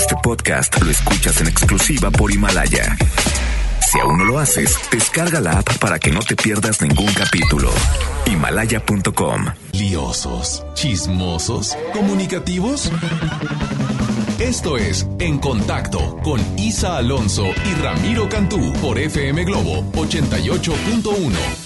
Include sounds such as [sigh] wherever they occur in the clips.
Este podcast lo escuchas en exclusiva por Himalaya. Si aún no lo haces, descarga la app para que no te pierdas ningún capítulo. Himalaya.com. Liosos, chismosos, comunicativos. Esto es En Contacto con Isa Alonso y Ramiro Cantú por FM Globo 88.1.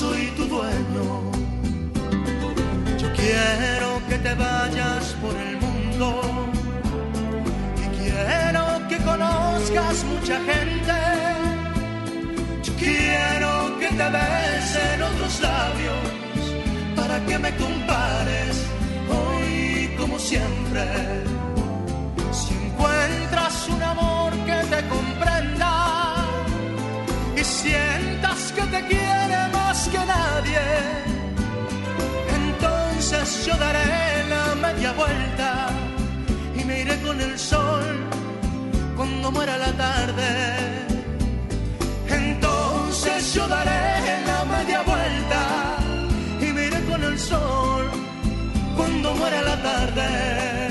soy tu dueño. Yo quiero que te vayas por el mundo. Y quiero que conozcas mucha gente. Yo quiero que te besen otros labios para que me compares hoy como siempre. Si encuentras un amor que te comprenda y sientas que te quiere nadie, entonces yo daré la media vuelta y me iré con el sol cuando muera la tarde. Entonces yo daré la media vuelta y me iré con el sol cuando muera la tarde.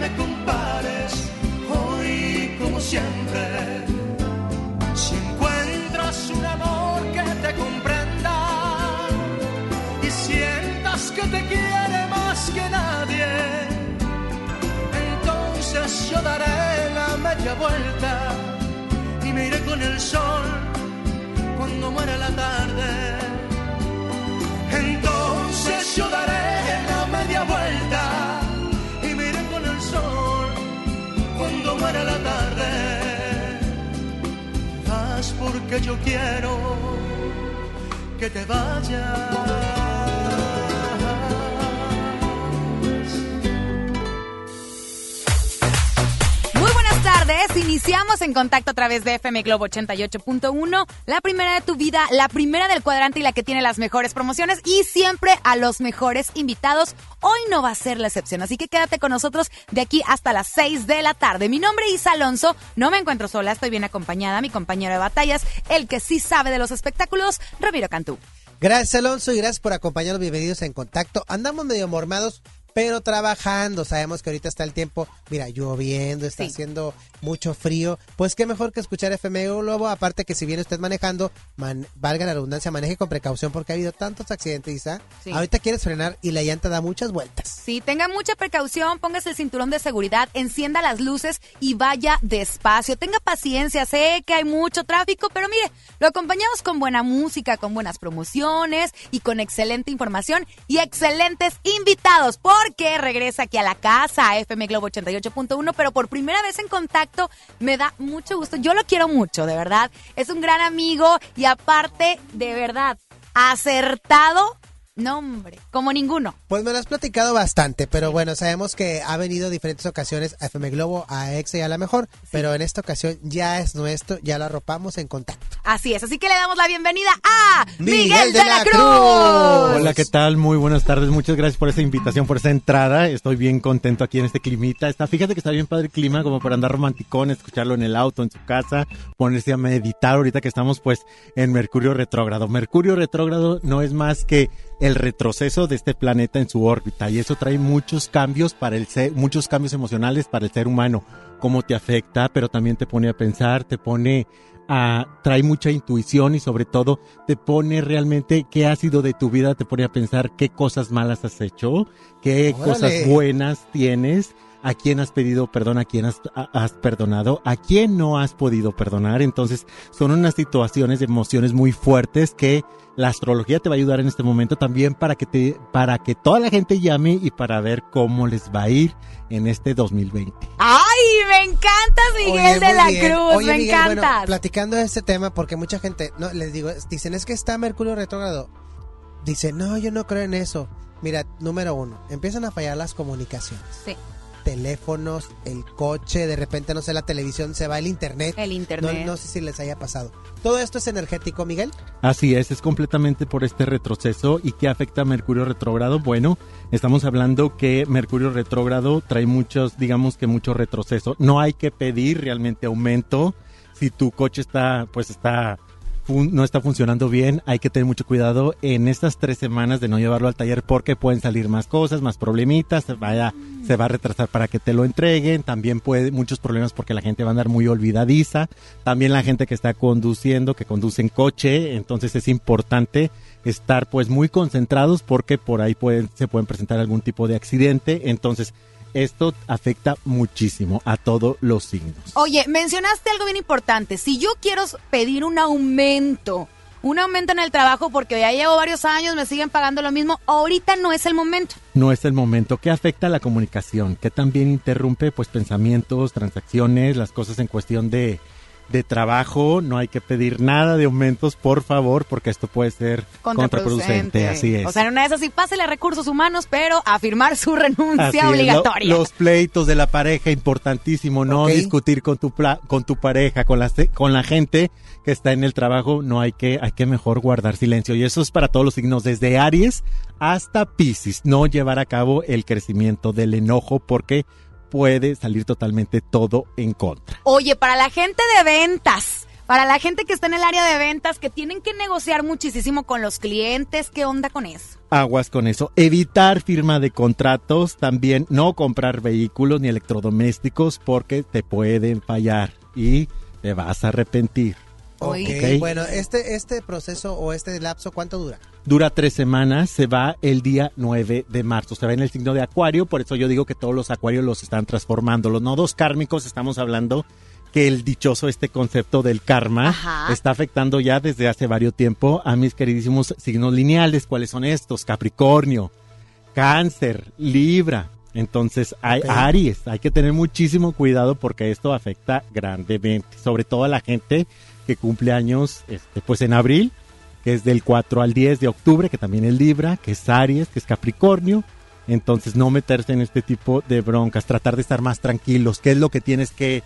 Me compares hoy como siempre. Si encuentras un amor que te comprenda y sientas que te quiere más que nadie, entonces yo daré la media vuelta y me iré con el sol cuando muera la tarde. Porque yo quiero que te vayas. Iniciamos en contacto a través de FM Globo 88.1, la primera de tu vida, la primera del cuadrante y la que tiene las mejores promociones y siempre a los mejores invitados. Hoy no va a ser la excepción, así que quédate con nosotros de aquí hasta las 6 de la tarde. Mi nombre es Isa Alonso, no me encuentro sola, estoy bien acompañada, mi compañero de batallas, el que sí sabe de los espectáculos, Ramiro Cantú. Gracias Alonso y gracias por acompañarnos. Bienvenidos en contacto. Andamos medio mormados, pero trabajando. Sabemos que ahorita está el tiempo, mira, lloviendo, está Sí. haciendo mucho frío. Pues qué mejor que escuchar FM Globo. Aparte que si viene usted manejando, man- valga la redundancia, maneje con precaución porque ha habido tantos accidentes, Isa. Sí. Ahorita quieres frenar y la llanta da muchas vueltas. Sí, tenga mucha precaución, póngase el cinturón de seguridad, encienda las luces y vaya despacio. Tenga paciencia, sé que hay mucho tráfico, pero mire, lo acompañamos con buena música, con buenas promociones y con excelente información y excelentes invitados, porque regresa aquí a la casa, FM Globo 88.1, pero por primera vez en contacto me da mucho gusto. Yo lo quiero mucho, de verdad. Es un gran amigo y aparte, de verdad, acertado. No, hombre, como ninguno. Pues me lo has platicado bastante, pero bueno, sabemos que ha venido diferentes ocasiones a FM Globo, a EXA y a la mejor, pero en esta ocasión ya es nuestro, ya lo arropamos en contacto. Así es, así que le damos la bienvenida a Miguel, Miguel de, de la, la Cruz. Cruz. Hola, ¿qué tal? Muy buenas tardes. Muchas gracias por esa invitación, por esa entrada. Estoy bien contento aquí en este climita. Está, fíjate que está bien padre el clima, como para andar romanticón, escucharlo en el auto, en su casa, ponerse a meditar ahorita que estamos pues en Mercurio retrógrado. Mercurio retrógrado no es más que el retroceso de este planeta en su órbita y eso trae muchos cambios para el ser, muchos cambios emocionales para el ser humano. Cómo te afecta, pero también te pone a pensar, te pone a, trae mucha intuición y sobre todo te pone realmente qué ha sido de tu vida, te pone a pensar qué cosas malas has hecho, qué Órale. cosas buenas tienes. A quién has pedido perdón, a quién has, a- has perdonado, a quién no has podido perdonar. Entonces, son unas situaciones de emociones muy fuertes que la astrología te va a ayudar en este momento también para que te, para que toda la gente llame y para ver cómo les va a ir en este 2020. ¡Ay, me encantas, Miguel Oye, de la bien. Cruz! Oye, me Miguel, bueno, encantas. platicando de este tema, porque mucha gente, no, les digo, dicen, es que está Mercurio retrógrado. Dice, no, yo no creo en eso. Mira, número uno, empiezan a fallar las comunicaciones. Sí. Teléfonos, el coche, de repente, no sé, la televisión, se va el internet. El internet. no sé si les haya pasado. ¿Todo esto es energético, Miguel? Así es, es completamente por este retroceso y que afecta a Mercurio retrógrado. Bueno, estamos hablando que Mercurio retrógrado trae muchos, digamos que mucho retroceso. No hay que pedir realmente aumento. Si tu coche está, pues está, no está funcionando bien, hay que tener mucho cuidado en estas tres semanas de no llevarlo al taller porque pueden salir más cosas, más problemitas, se vaya, se va a retrasar para que te lo entreguen. También puede muchos problemas porque la gente va a andar muy olvidadiza. También la gente que está conduciendo, que conduce en coche, entonces es importante estar pues muy concentrados porque por ahí pueden, se pueden presentar algún tipo de accidente. Entonces, esto afecta muchísimo a todos los signos. Oye, mencionaste algo bien importante. Si yo quiero pedir un aumento, un aumento en el trabajo porque ya llevo varios años, me siguen pagando lo mismo, ahorita no es el momento. No es el momento que afecta a la comunicación, que también interrumpe pues pensamientos, transacciones, las cosas en cuestión de, de trabajo. No hay que pedir nada de aumentos, por favor, porque esto puede ser contraproducente. Así es. O sea, en una de esas sí pásele a recursos humanos, pero a firmar su Así renuncia lo- obligatoria. los pleitos de la pareja, importantísimo, no discutir con tu con tu pareja, con la, con la gente que está en el trabajo, no hay que, hay que mejor guardar silencio. Y eso es para todos los signos, desde Aries hasta Piscis, no llevar a cabo el crecimiento del enojo porque puede salir totalmente todo en contra. Oye, para la gente de ventas, para la gente que está en el área de ventas, que tienen que negociar muchísimo con los clientes, ¿qué onda con eso? Aguas con eso. Evitar firma de contratos, también no comprar vehículos ni electrodomésticos porque te pueden fallar y te vas a arrepentir. Bueno, este, este proceso o este lapso, ¿cuánto dura? Dura tres semanas, se va el día 9 de marzo. Se va en el signo de Acuario, por eso yo digo que todos los Acuarios los están transformando. Los nodos kármicos, estamos hablando que el dichoso este concepto del karma Ajá. está afectando ya desde hace varios tiempo a mis queridísimos signos lineales. ¿Cuáles son estos? Capricornio, Cáncer, Libra. Entonces, hay. Aries, hay que tener muchísimo cuidado porque esto afecta grandemente, sobre todo a la gente que cumple años este, pues en abril, que es del 4 al 10 de octubre, que también es Libra, que es Aries, que es Capricornio. Entonces, no meterse en este tipo de broncas, tratar de estar más tranquilos. ¿Qué es lo que tienes que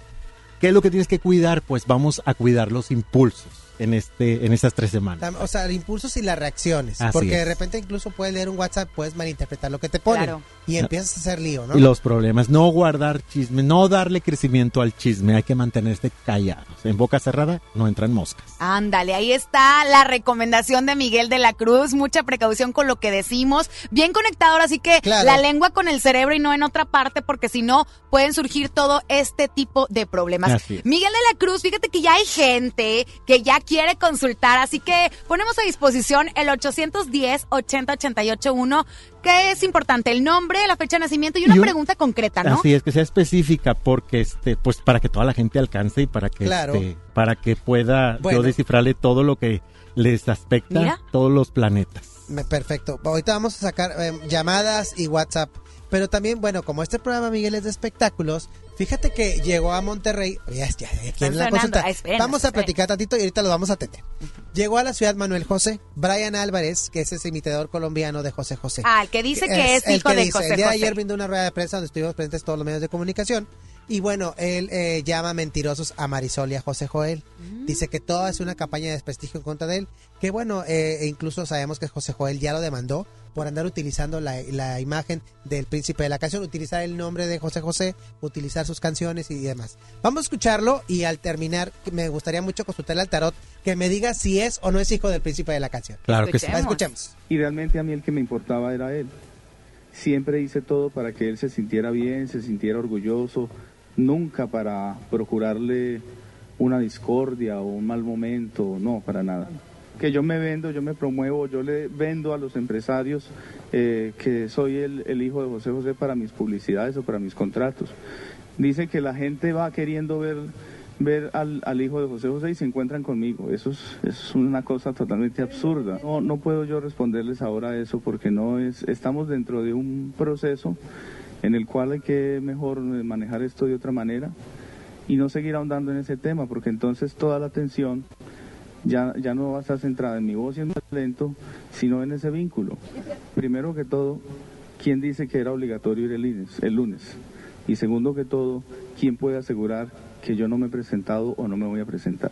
qué es lo que tienes que cuidar? Pues vamos a cuidar los impulsos en este en estas tres semanas. O sea, los impulsos y las reacciones. Así porque de repente incluso puedes leer un WhatsApp, puedes malinterpretar lo que te ponen. Claro. Y empiezas a hacer lío, ¿no? Y los problemas, no guardar chisme, no darle crecimiento al chisme, hay que mantenerse callados. En boca cerrada no entran moscas. Ándale, ahí está la recomendación de Miguel de la Cruz. Mucha precaución con lo que decimos. Bien conectador, así que Claro. la lengua con el cerebro y no en otra parte, porque si no, pueden surgir todo este tipo de problemas. Así es. Miguel de la Cruz, fíjate que ya hay gente que ya quiere consultar, así que ponemos a disposición el 810-80-881, que es importante, el nombre, la fecha de nacimiento y una Y un- pregunta concreta, ¿no? Así es, que sea específica, porque este, pues para que toda la gente alcance y para que Claro. este, para que pueda Bueno. yo descifrarle todo lo que les aspecta, Mira. todos los planetas. Perfecto. Ahorita vamos a sacar eh, llamadas y WhatsApp. Pero también, bueno, como este programa, Miguel, es de espectáculos, fíjate que llegó a Monterrey. Ya, ya, aquí en la consulta. Vamos a platicar tantito y ahorita lo vamos a atender. Llegó a la ciudad Manuel José, Brian Álvarez, que es ese imitador colombiano de José José. Ah, el que dice que es, el hijo que de dice. José El día de José. ayer brindó una rueda de prensa donde estuvimos presentes todos los medios de comunicación. Y bueno, él eh, llama mentirosos a Marisol y a José Joel. Mm. Dice que toda es una campaña de desprestigio en contra de él. Que bueno, eh, e incluso sabemos que José Joel ya lo demandó por andar utilizando la, la imagen del príncipe de la canción, utilizar el nombre de José José, utilizar sus canciones y demás. Vamos a escucharlo y al terminar me gustaría mucho consultarle al tarot que me diga si es o no es hijo del príncipe de la canción. Claro que sí. Escuchemos. Y realmente a mí el que me importaba era él. Siempre hice todo para que él se sintiera bien, se sintiera orgulloso, nunca para procurarle una discordia o un mal momento, no, para nada. que yo me vendo, yo me promuevo, yo le vendo a los empresarios eh, que soy el, el hijo de José José para mis publicidades o para mis contratos. Dice que la gente va queriendo ver ver al, al, hijo de José José y se encuentran conmigo. Eso es, es, una cosa totalmente absurda. No, no puedo yo responderles ahora eso porque no es, estamos dentro de un proceso en el cual hay que mejor manejar esto de otra manera y no seguir ahondando en ese tema porque entonces toda la atención ya, ya no va a estar centrada en mi voz y en mi talento, sino en ese vínculo. Primero que todo, ¿quién dice que era obligatorio ir el lunes? El lunes? Y segundo que todo, ¿quién puede asegurar que yo no me he presentado o no me voy a presentar?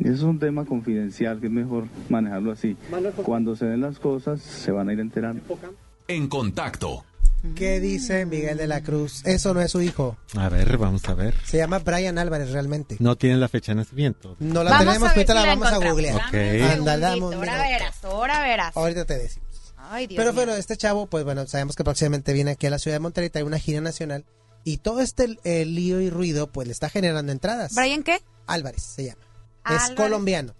Eso es un tema confidencial que es mejor manejarlo así. Cuando se den las cosas, se van a ir enterando. En contacto. ¿Qué dice Miguel de la Cruz? Eso no es su hijo. A ver, vamos a ver. Se llama Brian Álvarez realmente. No tiene la fecha de nacimiento. No la tenemos, ahorita la vamos a googlear. Ok. Andalamos. Ahora verás, ahora verás. Ahorita te decimos. Ay, Dios Pero mío. bueno, este chavo, pues bueno, sabemos que próximamente viene aquí a la ciudad de Monterrey, trae una gira nacional y todo este eh, lío y ruido, pues le está generando entradas. ¿Brian qué? Álvarez se llama. Álvarez. Es colombiano.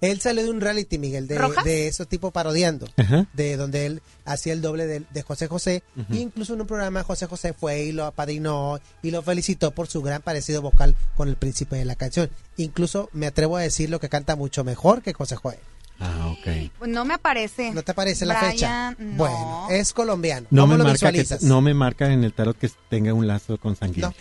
Él salió de un reality, Miguel, de, de ese tipo parodiando, Ajá. de donde él hacía el doble de, de José José. E incluso en un programa José José fue y lo apadrinó y lo felicitó por su gran parecido vocal con el príncipe de la canción. Incluso me atrevo a decir lo que canta mucho mejor que José Joel. Ah, ok. Pues no me aparece. ¿No te aparece la fecha? No. Bueno, es colombiano. No ¿Cómo me, lo marca que, visualizas? no me marca en el tarot que tenga un lazo consanguíneo. No.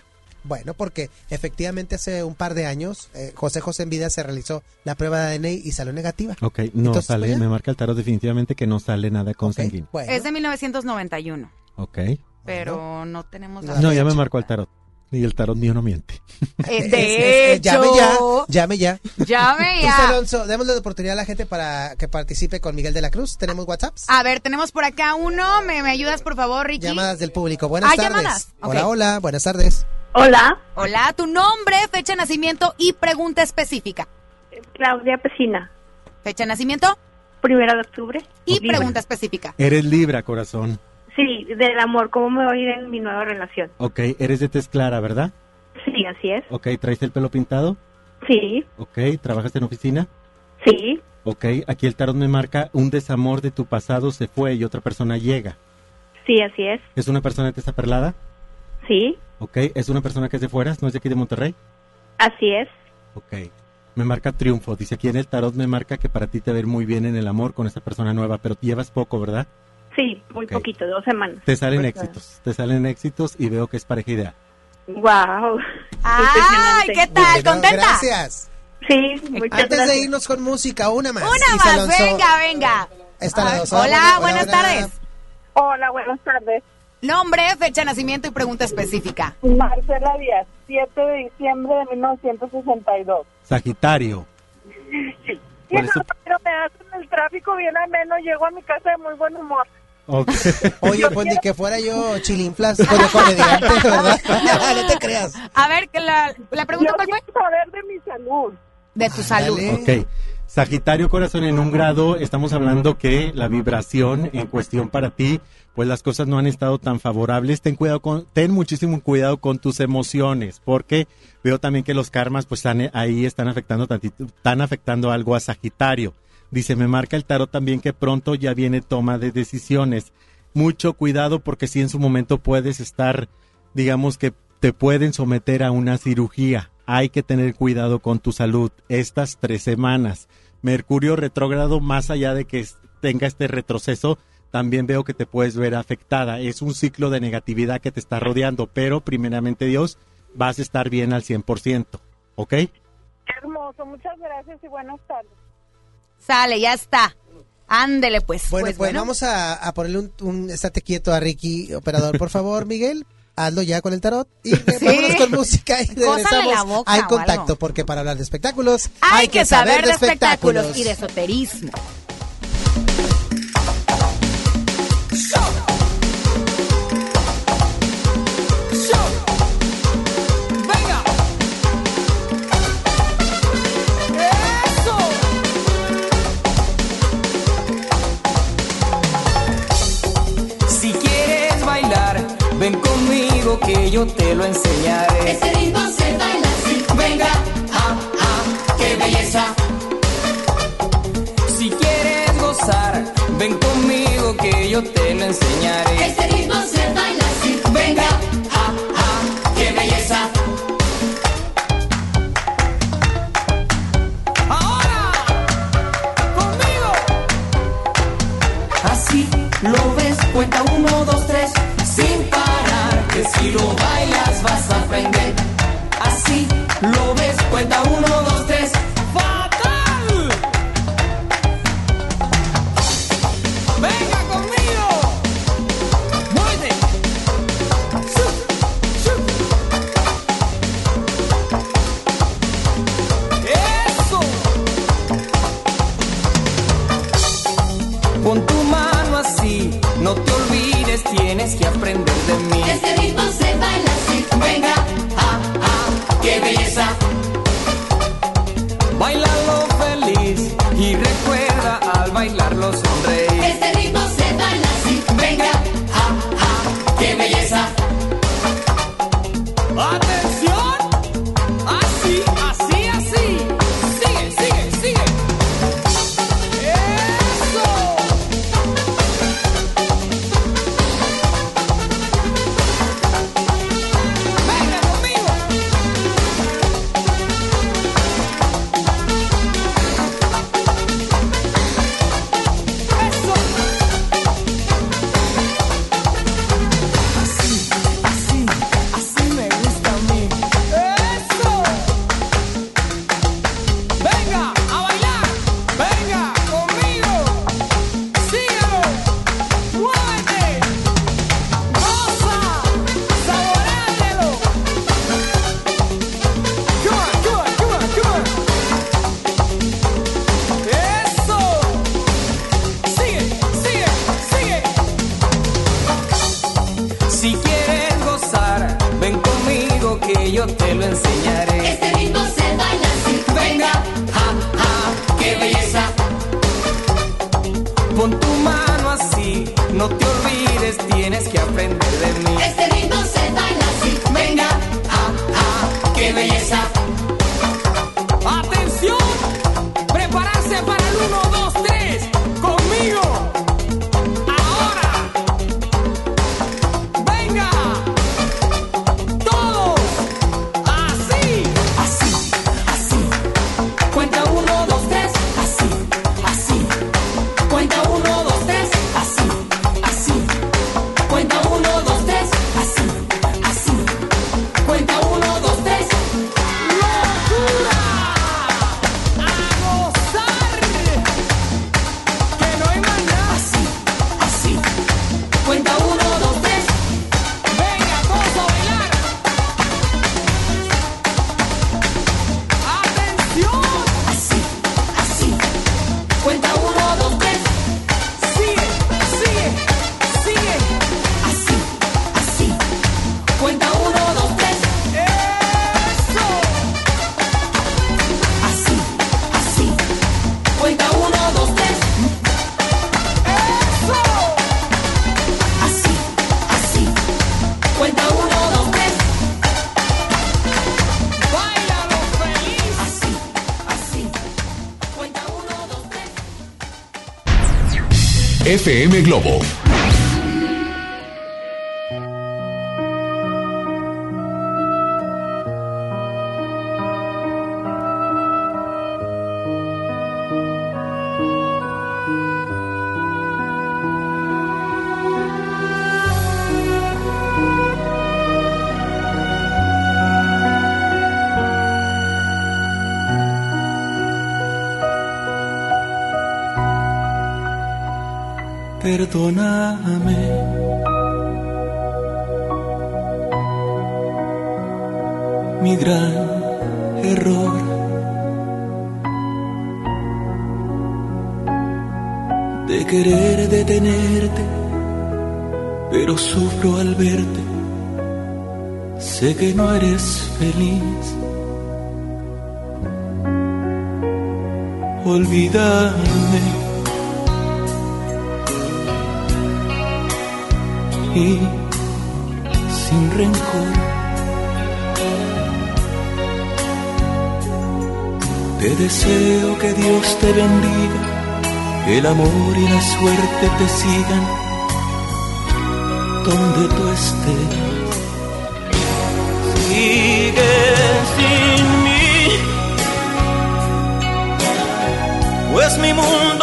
Bueno, porque efectivamente hace un par de años eh, José José en vida se realizó la prueba de ADN y salió negativa. Ok, no Entonces, sale, pues me marca el tarot definitivamente que no sale nada consanguíneo. bueno. Es de 1991, Ok. pero no tenemos la No, No, ya me marcó el tarot. Y el tarot mío no miente. [laughs] Eh, Es- de es- es- llame ya, hecho, llame ya. llame [laughs] Luis ya. Alonso, démosle la oportunidad a la gente para que participe con Miguel de la Cruz. ¿Tenemos WhatsApps? A ver, tenemos por acá uno. ¿Me, me ayudas, por favor, Ricky? Llamadas del público. Buenas Ah, tardes. llamadas. Hola, hola, buenas tardes. Hola, Hola, tu nombre, fecha de nacimiento y pregunta específica. Claudia Pesina, Fecha de nacimiento primero de octubre. y pregunta específica. Eres Libra, corazón. Sí, del amor, ¿cómo me va a ir en mi nueva relación? Ok, eres de tez clara, ¿verdad? Sí, así es. Ok, ¿traes el pelo pintado? Sí, Ok, ¿trabajas en oficina? sí, Ok, aquí el tarot me marca un desamor de tu pasado se fue y otra persona llega. sí, así es. ¿Es una persona de tez perlada? Sí, Ok, ¿es una persona que es de fuera? ¿No es de aquí de Monterrey? así es. Ok. Me marca triunfo. Dice aquí en el tarot me marca que para ti te va a ir muy bien en el amor con esa persona nueva, pero llevas poco, ¿verdad? Sí, muy Ok. poquito, dos semanas. Te salen Pues, éxitos, te salen éxitos y veo que es pareja ideal. Wow. ¡Ay, qué tal! Bueno, ¿Contenta? Gracias. Sí, muchas Antes gracias. de irnos con música, una más. Una Isa más, Alonso. venga, venga. Está la dos. Hola, buenas tardes. Hola, buenas tardes. Nombre, fecha de nacimiento y pregunta específica. Marcela Díaz, 7 de diciembre de 1962. Sagitario. Sí. ¿Cuál es tu- pero me hacen el tráfico bien ameno, llego a mi casa de muy buen humor. [laughs] Oye, pues ni que fuera yo chilinflas con el comediante, [laughs] ¿verdad? [laughs] no te creas. A ver, que la, la pregunta Yo cuál fue? saber de mi salud. De tu salud. Ándale. Ok. Sagitario corazón en un grado, estamos hablando que la vibración en cuestión para ti, pues las cosas no han estado tan favorables. Ten cuidado con, ten muchísimo cuidado con tus emociones, porque veo también que los karmas pues están, ahí están afectando tantito, están afectando algo a Sagitario. Dice, me marca el tarot también que pronto ya viene toma de decisiones. Mucho cuidado porque si en su momento puedes estar, digamos que te pueden someter a una cirugía. Hay que tener cuidado con tu salud estas tres semanas. Mercurio retrógrado, más allá de que tenga este retroceso, también veo que te puedes ver afectada. Es un ciclo de negatividad que te está rodeando, pero primeramente Dios, vas a estar bien al 100%. ¿Ok? Hermoso, muchas gracias y buenas tardes. Sale, ya está. Ándele, pues. Bueno, pues, pues, vamos a, a ponerle un, un estate quieto a Ricky, operador, por favor, [laughs] Miguel. Hazlo ya con el tarot. Y vámonos con música y regresamos a En Contacto, porque para hablar de espectáculos Hay, que saber de espectáculos y de esoterismo. Ven conmigo que yo te lo enseñaré. Ese ritmo se baila así. Venga, ah, ah, qué belleza. Si quieres gozar, ven conmigo que yo te lo enseñaré. Ese ritmo FM Globo. perdóname. Mi gran error. De querer detenerte, pero sufro al verte. Sé que no eres feliz. Olvidarme y sin rencor. Te deseo que Dios te bendiga, que el amor y la suerte te sigan donde tú estés. Sigue sin mí, pues mi mundo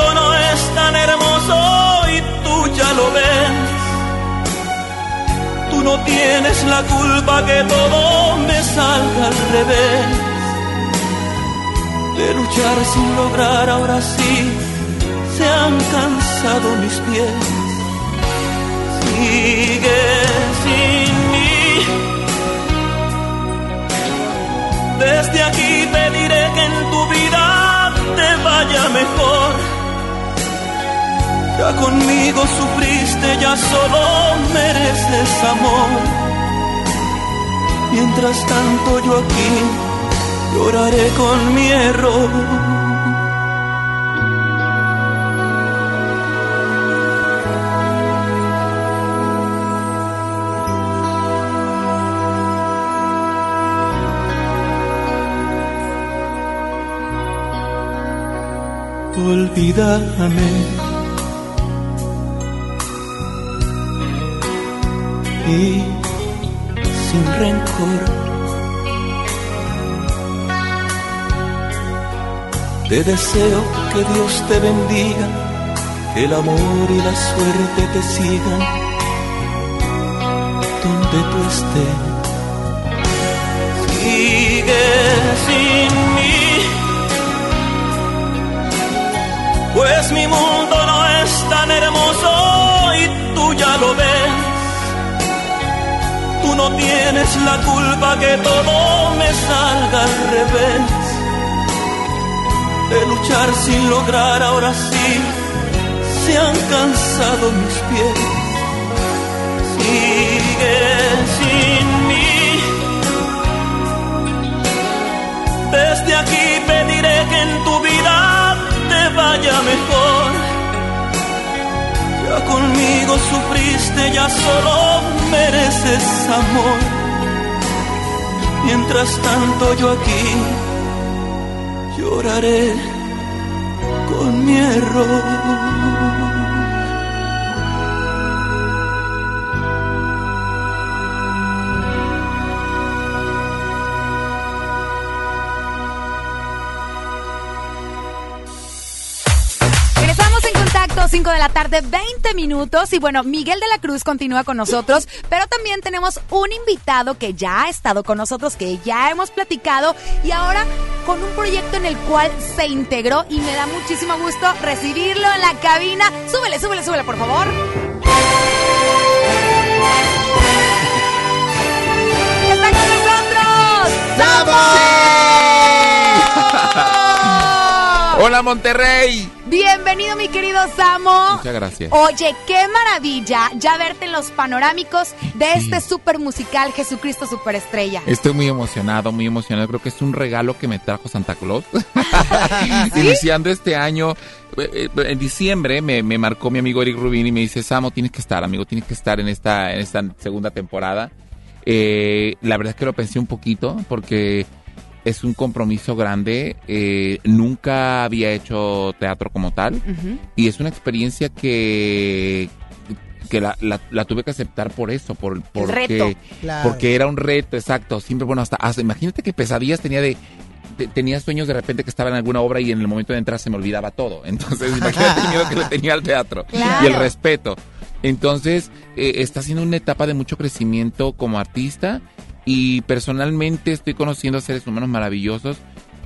no tienes la culpa que todo me salga al revés. De luchar sin lograr ahora sí se han cansado mis pies. Sigue sin mí. Desde aquí pediré que en tu vida te vaya mejor. Ya conmigo sufriste, ya solo mereces amor. Mientras tanto yo aquí lloraré con mi error. olvídame. Y sin rencor. Te deseo que Dios te bendiga, que el amor y la suerte te sigan donde tú estés. Sigue sin mí pues mi mundo no es tan hermoso y tú ya lo ves. Tú no tienes la culpa que todo me salga al revés. De luchar sin lograr ahora sí, se han cansado mis pies. Sigue sin mí. Desde aquí pediré que en tu vida vaya mejor. Conmigo sufriste, ya solo mereces amor. Mientras tanto yo aquí lloraré con mi error. La tarde, 20 minutos. Y bueno, Miguel de la Cruz continúa con nosotros, pero también tenemos un invitado que ya ha estado con nosotros, que ya hemos platicado y ahora con un proyecto en el cual se integró y me da muchísimo gusto recibirlo en la cabina. Súbele, súbele, súbele, por favor. ¡Está con nosotros! [laughs] Hola Monterrey. Bienvenido mi querido Samo. Muchas gracias. Oye, qué maravilla ya verte en los panorámicos de este super musical Jesucristo Superestrella. Estoy muy emocionado, muy emocionado. Creo que es un regalo que me trajo Santa Claus. [laughs] Iniciando este año, eh, eh, en diciembre me, me marcó mi amigo Eric Rubin y me dice, Samo, tienes que estar, amigo, tienes que estar en esta, en esta segunda temporada. Eh, la verdad es que lo pensé un poquito porque es un compromiso grande. eh, nunca había hecho teatro como tal y es una experiencia que que la, la- la tuve que aceptar por eso, por porque, reto. Claro. porque era un reto, exacto. Siempre, bueno, hasta, hasta- imagínate que pesadillas tenía de, de- tenía sueños de repente que estaba en alguna obra y en el momento de entrar se me olvidaba todo. [laughs] Entonces, imagínate el miedo que le tenía al teatro Claro. y el respeto. Entonces, eh, está siendo una etapa de mucho crecimiento como artista y personalmente estoy conociendo a seres humanos maravillosos.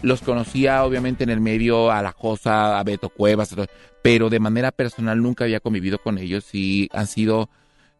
Los conocía obviamente en el medio a La Cosa, a Beto Cuevas, pero de manera personal nunca había convivido con ellos y han sido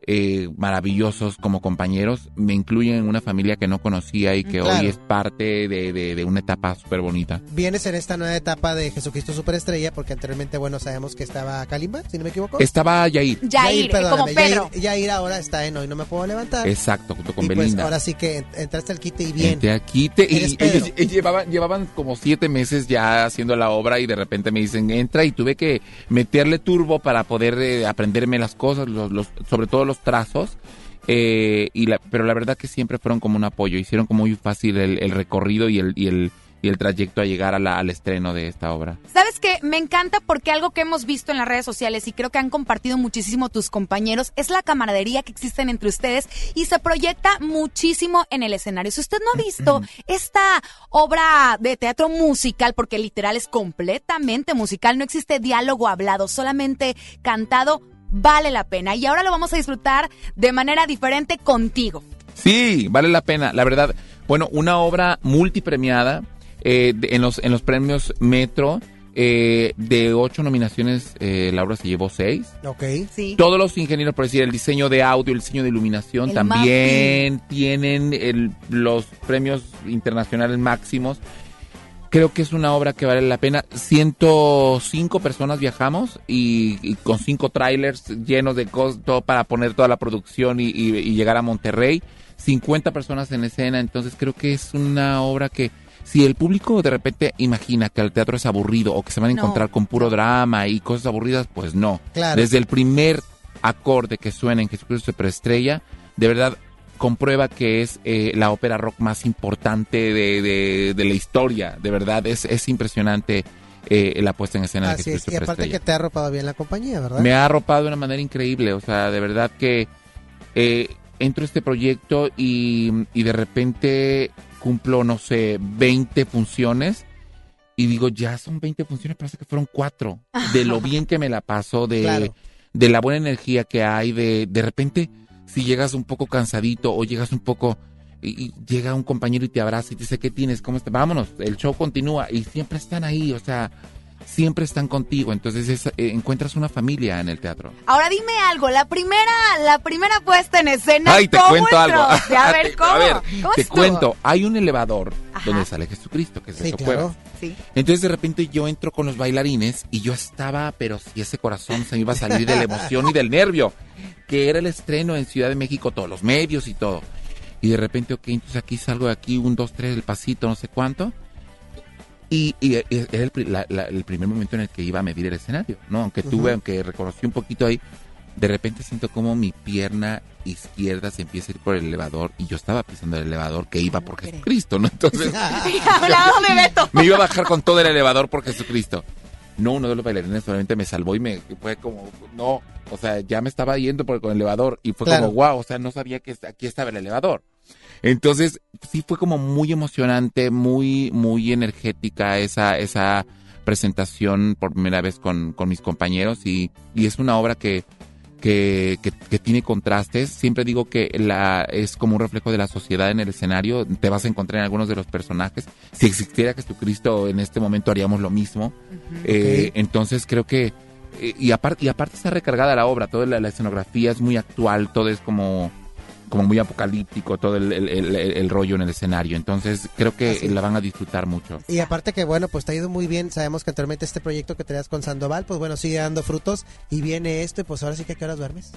eh, maravillosos como compañeros. Me incluyen en una familia que no conocía y que Claro. hoy es parte de, de- de una etapa súper bonita. Vienes en esta nueva etapa de Jesucristo Superestrella, porque anteriormente, bueno, sabemos que estaba Kalimba, si no me equivoco. Estaba Yair. Yair, como perdóname, Pedro. Yair, Yair ahora está en Hoy No Me Puedo Levantar. Exacto, junto con y pues Belinda. ahora sí que en- entraste al quite y bien. Entré aquí te- y ellos, ellos llevaban, llevaban como siete meses ya haciendo la obra y de repente me dicen entra y tuve que meterle turbo para poder eh, aprenderme las cosas, los, los- sobre todo los trazos. eh, y la, pero la verdad que siempre fueron como un apoyo, hicieron como muy fácil el, el recorrido y el, y el y el trayecto a llegar a la- al estreno de esta obra. ¿Sabes qué? Me encanta porque algo que hemos visto en las redes sociales y creo que han compartido muchísimo tus compañeros es la camaradería que existen entre ustedes y se proyecta muchísimo en el escenario. Si usted no ha visto esta obra de teatro musical, porque literal es completamente musical, no existe diálogo hablado, solamente cantado, vale la pena. Y ahora lo vamos a disfrutar de manera diferente contigo. Sí, vale la pena, la verdad. Bueno, una obra multipremiada eh, de- en, los, en los premios Metro. eh, de ocho nominaciones, eh, la obra se llevó seis. Ok. Sí. Todos los ingenieros, por decir, el diseño de audio, el diseño de iluminación, El también tienen el- los premios internacionales máximos. Creo que es una obra que vale la pena. 105 personas viajamos y, y con cinco trailers llenos de costo para poner toda la producción y, y- y llegar a Monterrey. 50 personas en escena, entonces creo que es una obra que si el público de repente imagina que el teatro es aburrido o que se van a No. encontrar con puro drama y cosas aburridas, pues no. Claro. Desde el primer acorde que suena en Jesucristo Superestrella, de verdad comprueba que es eh, la ópera rock más importante de, de- de la historia. De verdad, es, es impresionante eh, la puesta en escena de Así es. Jesucristo Y aparte que te ha arropado bien la compañía, ¿verdad? Me ha arropado de una manera increíble, o sea, de verdad que eh, entro a este proyecto y, y de repente cumplo, no sé, 20 funciones y digo, ya son 20 funciones, parece que fueron cuatro, de lo [laughs] bien que me la paso, de, Claro. de la buena energía que hay, de, de repente, si llegas un poco cansadito o llegas un poco... Y, y llega un compañero y te abraza y te dice, ¿qué tienes? ¿Cómo estás? Vámonos, el show continúa y siempre están ahí, o sea, siempre están contigo. Entonces es- eh, encuentras una familia en el teatro. Ahora dime algo, la primera, la primera puesta en escena. Ay, te ¿cómo cuento algo. A [laughs] ver, Te- ¿cómo? a ver, ¿Cómo te estuvo? cuento. Hay un elevador Ajá. donde sale Jesucristo, que es de Sí, claro. Sí. Entonces de repente yo entro con los bailarines y yo estaba, pero si ese corazón se me iba a salir de la emoción y del nervio, que era el estreno en Ciudad de México, todos los medios y todo. Y de repente, ok, entonces aquí salgo de aquí, un, dos, tres, el pasito, no sé cuánto. Y, y era el, pri- la- la- el primer momento en el que iba a medir el escenario, ¿no? Aunque tuve, aunque reconocí un poquito ahí, de repente siento como mi pierna izquierda se empieza a ir por el elevador y yo estaba pisando el elevador que iba por Jesucristo, ¿no? Entonces [laughs] [laughs] Hablado de Beto. me iba a bajar con todo el elevador por Jesucristo. No, uno de los bailarines solamente me salvó y me fue como, no, o sea, ya me estaba yendo por con el elevador y fue Claro. como, wow, o sea, no sabía que aquí estaba el elevador. Entonces, sí fue como muy emocionante, muy, muy energética esa, esa presentación por primera vez con, con mis compañeros y, y es una obra que, que, que, que tiene contrastes. Siempre digo que la, es como un reflejo de la sociedad en el escenario. Te vas a encontrar en algunos de los personajes. Si existiera Jesucristo en este momento haríamos lo mismo. Eh, Entonces creo que... eh, y, aparte, y aparte está recargada la obra, toda la, la escenografía es muy actual, todo es como como muy apocalíptico todo el, el- el- el rollo en el escenario. Entonces creo que Así la van a disfrutar mucho. Y aparte que bueno, pues te ha ido muy bien. Sabemos que anteriormente este proyecto que tenías con Sandoval, pues bueno, sigue dando frutos. Y viene esto, y pues ahora sí que a qué horas duermes.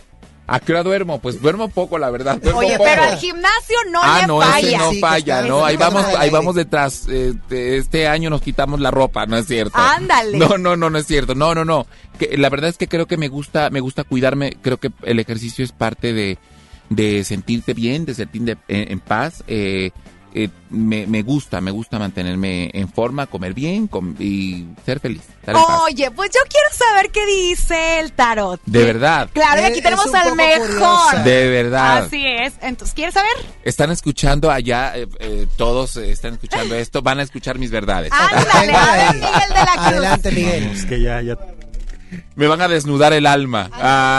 ¿A qué hora duermo? Pues duermo poco, la verdad. duermo Oye, poco. pero al gimnasio no ah, le no, ese falla. no Sí, que falla, ¿no? Ahí vamos, ahí vamos detrás. de- este año nos quitamos la ropa, ¿no es cierto? Ándale. No, no, no, no es cierto. No, no, no. Que, la verdad es que creo que me gusta, me gusta cuidarme. Creo que el ejercicio es parte de, de sentirte bien, de sentirte en, en paz. Eh, eh, me, me gusta, me gusta mantenerme en forma, comer bien com- y ser feliz. Oye, pues yo quiero saber qué dice el tarot. De verdad. Claro, y aquí tenemos al mejor. curiosa. De verdad. Así es. Entonces, ¿quieres saber? Están escuchando allá, eh, eh, todos eh, están escuchando [laughs] esto, van a escuchar mis verdades. Ándale. Miguel de la Cruz. Adelante, Miguel. Vamos, que ya, ya. Me van a desnudar el alma.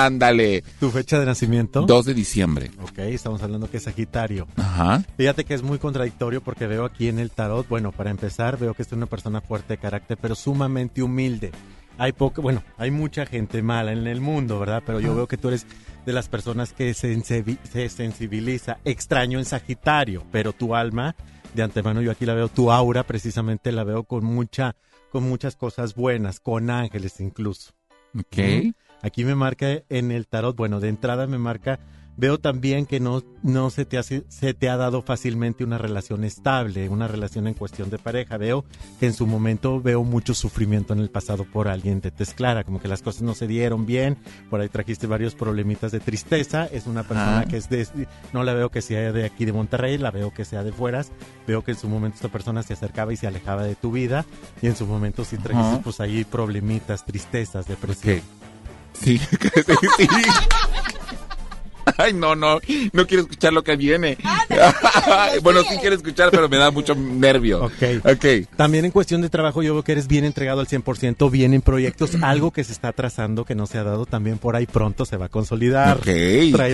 Ándale. ¿Tu fecha de nacimiento? 2 de diciembre. Ok, estamos hablando que es Sagitario. Ajá. Fíjate que es muy contradictorio porque veo aquí en el tarot, bueno, para empezar, veo que es una persona fuerte de carácter, pero sumamente humilde. Hay poco, bueno, hay mucha gente mala en el mundo, ¿verdad? Pero yo veo que tú eres de las personas que sensibi- se sensibiliza. Extraño en Sagitario, pero tu alma, de antemano yo aquí la veo, tu aura precisamente la veo con mucha, con muchas cosas buenas, con ángeles incluso. Ok. Aquí me marca en el tarot, bueno, de entrada me marca Veo también que no, no se, te hace, se te ha dado fácilmente una relación estable, una relación en cuestión de pareja. Veo que en su momento veo mucho sufrimiento en el pasado por alguien de tez clara, como que las cosas no se dieron bien, por ahí trajiste varios problemitas de tristeza. Es una persona que es de, no la veo que sea de aquí de Monterrey, la veo que sea de fueras. Veo que en su momento esta persona se acercaba y se alejaba de tu vida y en su momento sí trajiste Ajá. pues ahí problemitas, tristezas, depresión. Ok. Sí, [laughs] sí, sí. [laughs] Ay, no, no, no quiero escuchar lo que viene. [laughs] bueno, sí quiero escuchar, pero me da mucho nervio. Ok. Ok. También en cuestión de trabajo yo veo que eres bien entregado al 100%, bien en proyectos, [clears throat] algo que se está trazando que no se ha dado también por ahí pronto se va a consolidar. Ok,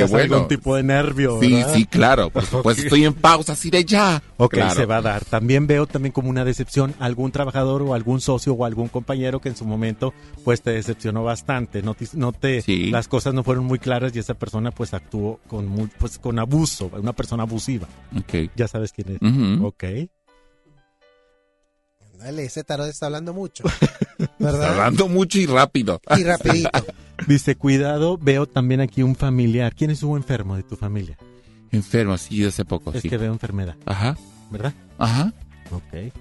bueno. algún tipo de nervio, Sí, ¿verdad? sí, claro, por [laughs] supuesto, Ok. estoy en pausa, así de ya. Ok, Claro. se va a dar. También veo también como una decepción algún trabajador o algún socio o algún compañero que en su momento pues te decepcionó bastante, no te, no te Sí. las cosas no fueron muy claras y esa persona pues actuó con muy, pues con abuso, una persona abusiva. Ok. Ya sabes quién es. Ujú. Ok. Dale, ese tarot está hablando mucho. [laughs] Está hablando mucho y rápido. Y rapidito. [laughs] Dice, cuidado, veo también aquí un familiar. ¿Quién estuvo enfermo de tu familia? Enfermo, sí, hace poco, Es sí. que veo enfermedad, Ajá, ¿verdad? ajá. Ok.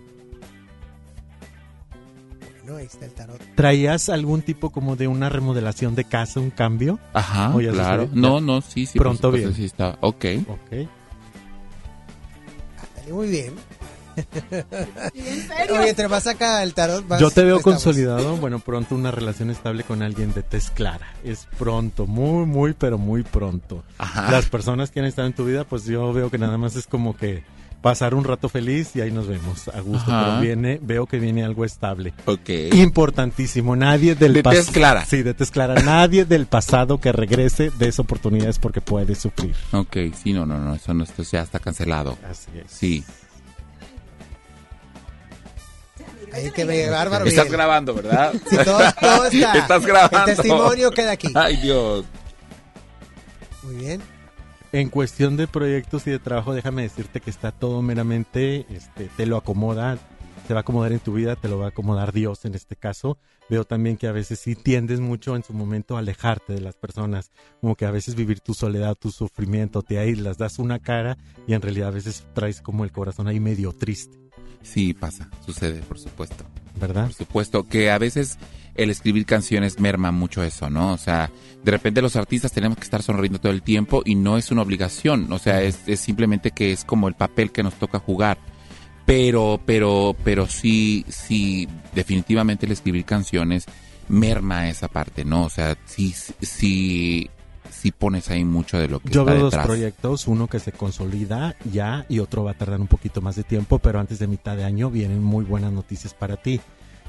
No, ahí está el tarot. ¿Traías algún tipo como de una remodelación de casa, un cambio? Ajá, claro. No, no, sí, sí. Pronto bien. Sí está. Ok. Ok. Dale, muy bien. [laughs] Oye, entre más saca el tarot, más Yo te veo estamos. consolidado, [laughs] bueno, pronto una relación estable con alguien de tez clara. Es pronto, muy, muy, pero muy pronto. Ajá. Las personas que han estado en tu vida, pues yo veo que nada más es como que pasar un rato feliz y ahí nos vemos a gusto. Ajá. Pero viene, veo que viene algo estable. Ok. Importantísimo, nadie del De pas- tez clara. Sí, de tez clara. Nadie [laughs] del pasado que regrese de esa oportunidades porque puede sufrir. Ok, sí, no, no, no, eso no, esto ya está cancelado. Así es. Sí. Ay, que me bárbaro. Estás Miguel. grabando, ¿verdad? [laughs] Sí, todo, todo está. [laughs] Estás grabando. El testimonio queda aquí. Ay, Dios. Muy bien. En cuestión de proyectos y de trabajo, déjame decirte que está todo meramente, este, te lo acomoda, te va a acomodar en tu vida, te lo va a acomodar Dios en este caso. Veo también que a veces sí tiendes mucho en su momento a alejarte de las personas, como que a veces vivir tu soledad, tu sufrimiento, te aíslas, das una cara y en realidad a veces traes como el corazón ahí medio triste, Sí, pasa, sucede, por supuesto. ¿Verdad? Por supuesto que a veces el escribir canciones merma mucho eso, ¿no? O sea, de repente los artistas tenemos que estar sonriendo todo el tiempo y no es una obligación, o sea, es, es simplemente que es como el papel que nos toca jugar. Pero, pero, pero sí, sí, definitivamente el escribir canciones merma esa parte, ¿no? O sea, sí, sí, sí pones ahí mucho de lo que Yo está veo dos proyectos, uno que se consolida ya y otro va a tardar un poquito más de tiempo, pero antes de mitad de año vienen muy buenas noticias para ti.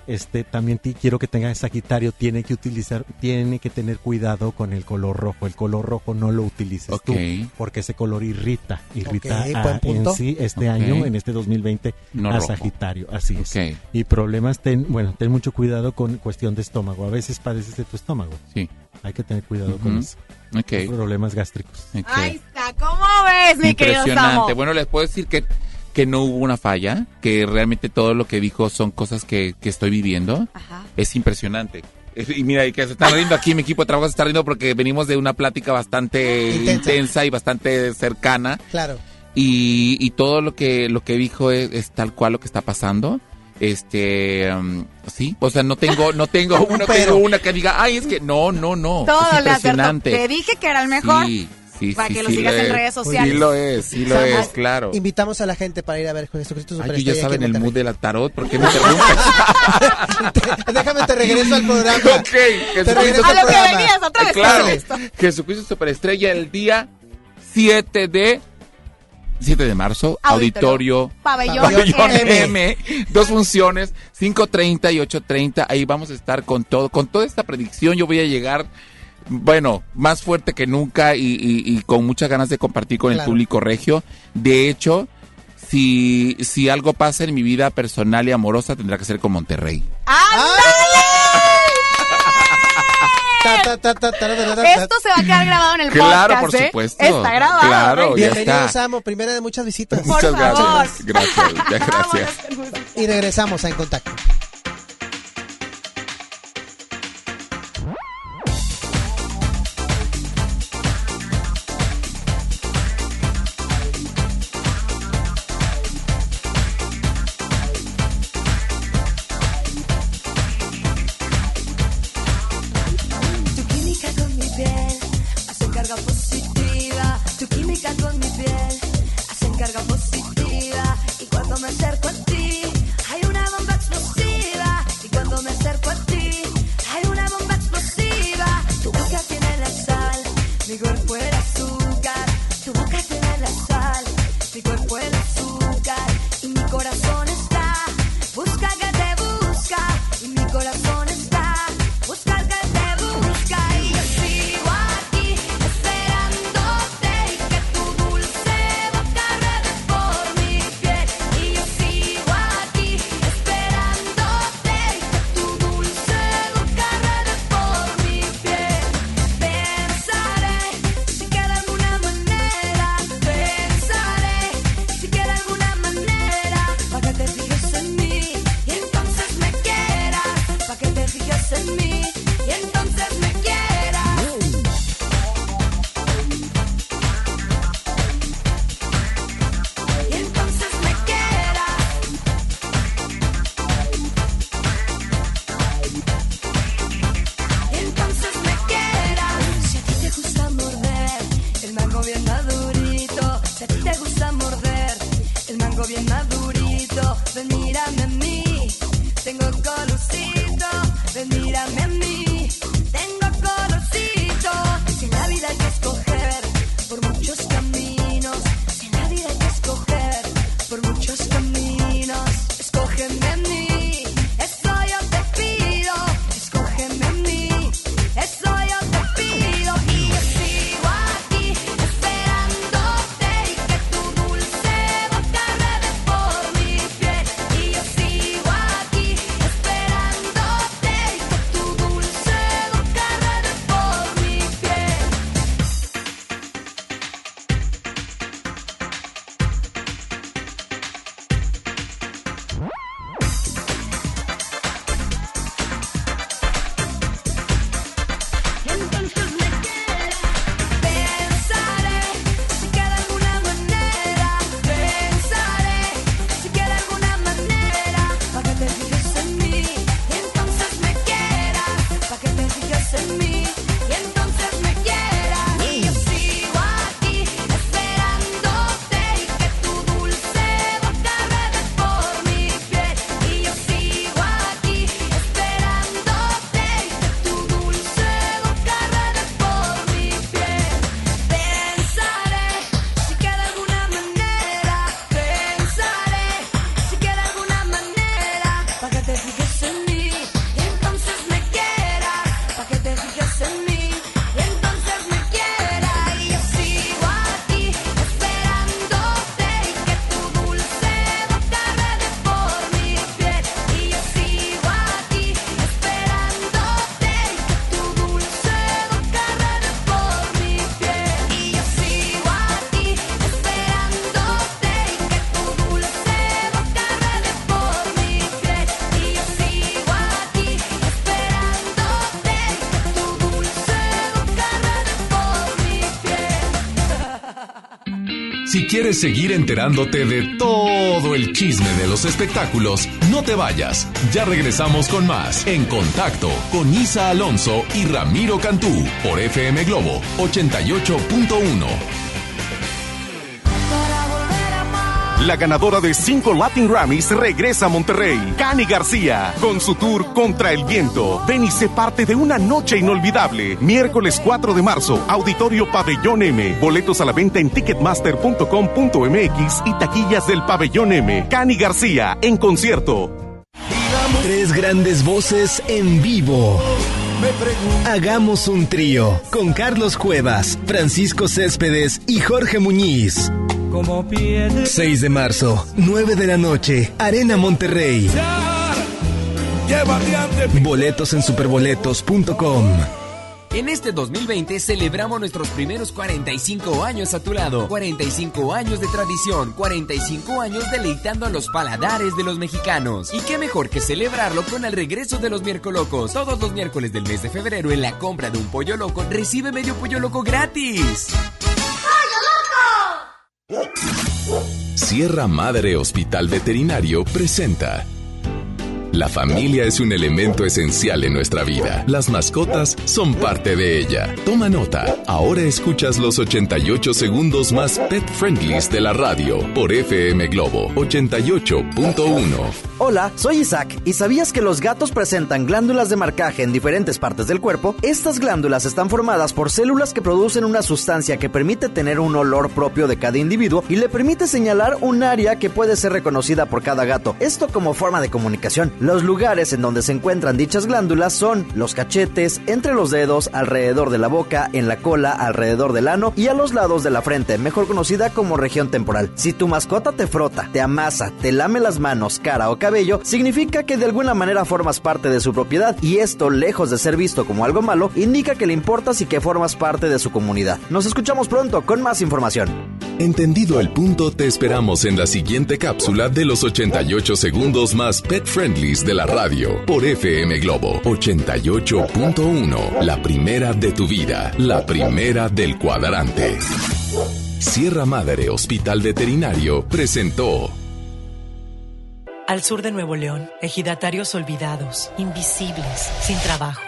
Este también ti- quiero que tengas Sagitario, tiene que utilizar, tiene que tener cuidado con el color rojo. El color rojo no lo utilices Ok. tú, porque ese color irrita, irrita a- en sí este año, en este 2020 No a rojo. Sagitario, así es. Y problemas, ten, bueno, ten mucho cuidado con cuestión de estómago. A veces padeces de tu estómago. sí, Hay que tener cuidado con eso. Problemas gástricos. ok. Ahí está, ¿cómo ves, mi querido Samo? Impresionante. Bueno, les puedo decir que, que no hubo una falla, que realmente todo lo que dijo son cosas que, que estoy viviendo. Ajá. Es impresionante. Es- Y mira, y que se está riendo aquí, mi equipo de trabajo se está riendo porque venimos de una plática bastante Intensa. intensa, y bastante cercana. Claro. Y, y todo lo que, lo que dijo es, es tal cual lo que está pasando. Este, um, sí, o sea, no tengo, no tengo, [laughs] no Pero. tengo una que diga, ay, es que no, no, no. Todo es impresionante. Te dije que era el mejor. Sí, sí, Para sí, que lo sí sigas en es. redes sociales. Sí lo es, sí lo es, claro. Invitamos a la gente para ir a ver Jesucristo Ay, Superestrella. tú ya saben el mood de la tarot, ¿por qué me interrumpes? [laughs] Déjame te regreso al programa. [laughs] ok, Jesucristo, A lo que venías otra vez. claro. Jesucristo Superestrella el día 7 de 7 de marzo, Auditorio. auditorio, Pabellón, Pabellón M. M, dos funciones, 5.30 y 8.30, ahí vamos a estar con todo, con toda esta predicción yo voy a llegar, bueno, más fuerte que nunca y, y- y con muchas ganas de compartir con el público regio. De hecho, si, si algo pasa en mi vida personal y amorosa, tendrá que ser con Monterrey. Esto se va a quedar grabado en el Claro, podcast. por ¿eh? supuesto. Está grabado. Claro, ya Bienvenido, está. Samo, primera de muchas visitas. Por Muchas favor. gracias. Gracias, ya gracias. Y regresamos a En Contacto. Mi cuerpo era azúcar, tu boca será la sal. Mi cuerpo era azúcar y mi corazón. Quieres seguir enterándote de todo el chisme de los espectáculos, no te vayas. Ya regresamos con más En Contacto con Isa Alonso y Ramiro Cantú por FM Globo 88.1. La ganadora de cinco Latin Grammys regresa a Monterrey. Cani García, con su tour Contra el Viento. Ven y sé parte de una noche inolvidable. Miércoles 4 de marzo, Auditorio Pabellón M. Boletos a la venta en ticketmaster.com.mx y taquillas del Pabellón M. Cani García, en concierto. Tres grandes voces en vivo. Hagamos un trío con Carlos Cuevas, Francisco Céspedes y Jorge Muñiz. 6 de marzo, 9 de la noche, Arena Monterrey. Boletos en superboletos.com. En este 2020 celebramos nuestros primeros 45 años a tu lado. 45 años de tradición, 45 años deleitando a los paladares de los mexicanos. Y qué mejor que celebrarlo con el regreso de los miércolocos. Todos los miércoles del mes de febrero en la compra de un pollo loco recibe medio pollo loco gratis. Sierra Madre Hospital Veterinario presenta. La familia es un elemento esencial en nuestra vida. Las mascotas son parte de ella. Toma nota. Ahora escuchas los 88 segundos más pet friendlies de la radio por FM Globo 88.1. Hola, soy Isaac. ¿Y sabías que los gatos presentan glándulas de marcaje en diferentes partes del cuerpo? Estas glándulas están formadas por células que producen una sustancia que permite tener un olor propio de cada individuo y le permite señalar un área que puede ser reconocida por cada gato. Esto como forma de comunicación. Los lugares en donde se encuentran dichas glándulas son los cachetes, entre los dedos, alrededor de la boca, en la cola, alrededor del ano y a los lados de la frente, mejor conocida como región temporal. Si tu mascota te frota, te amasa, te lame las manos, cara o cabello, significa que de alguna manera formas parte de su propiedad y esto, lejos de ser visto como algo malo, indica que le importas y que formas parte de su comunidad. Nos escuchamos pronto con más información. Entendido el punto, te esperamos en la siguiente cápsula de los 88 segundos más pet friendlies de la radio por FM Globo 88.1. La primera de tu vida, la primera del cuadrante. Sierra Madre Hospital Veterinario presentó. Al sur de Nuevo León, ejidatarios olvidados, invisibles, sin trabajo.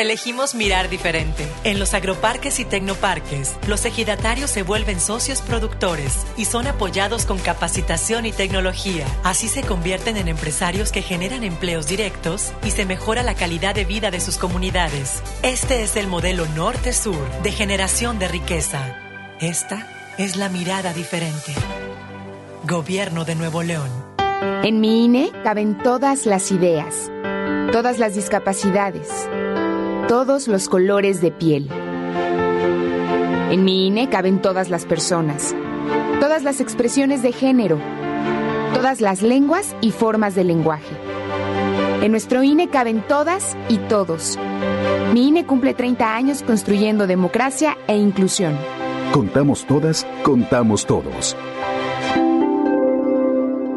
Elegimos mirar diferente. En los agroparques y tecnoparques, los ejidatarios se vuelven socios productores y son apoyados con capacitación y tecnología. Así se convierten en empresarios que generan empleos directos y se mejora la calidad de vida de sus comunidades. Este es el modelo norte-sur de generación de riqueza. Esta es la mirada diferente. Gobierno de Nuevo León. En mi INE caben todas las ideas, todas las discapacidades, todos los colores de piel. En mi INE caben todas las personas, todas las expresiones de género, todas las lenguas y formas de lenguaje. En nuestro INE caben todas y todos. Mi INE cumple 30 años construyendo democracia e inclusión. Contamos todas, contamos todos.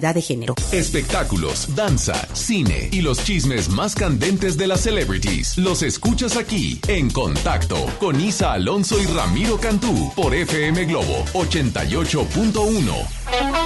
De Género. Espectáculos, danza, cine y los chismes más candentes de las celebrities. Los escuchas aquí en Contacto con Isa Alonso y Ramiro Cantú por FM Globo 88.1.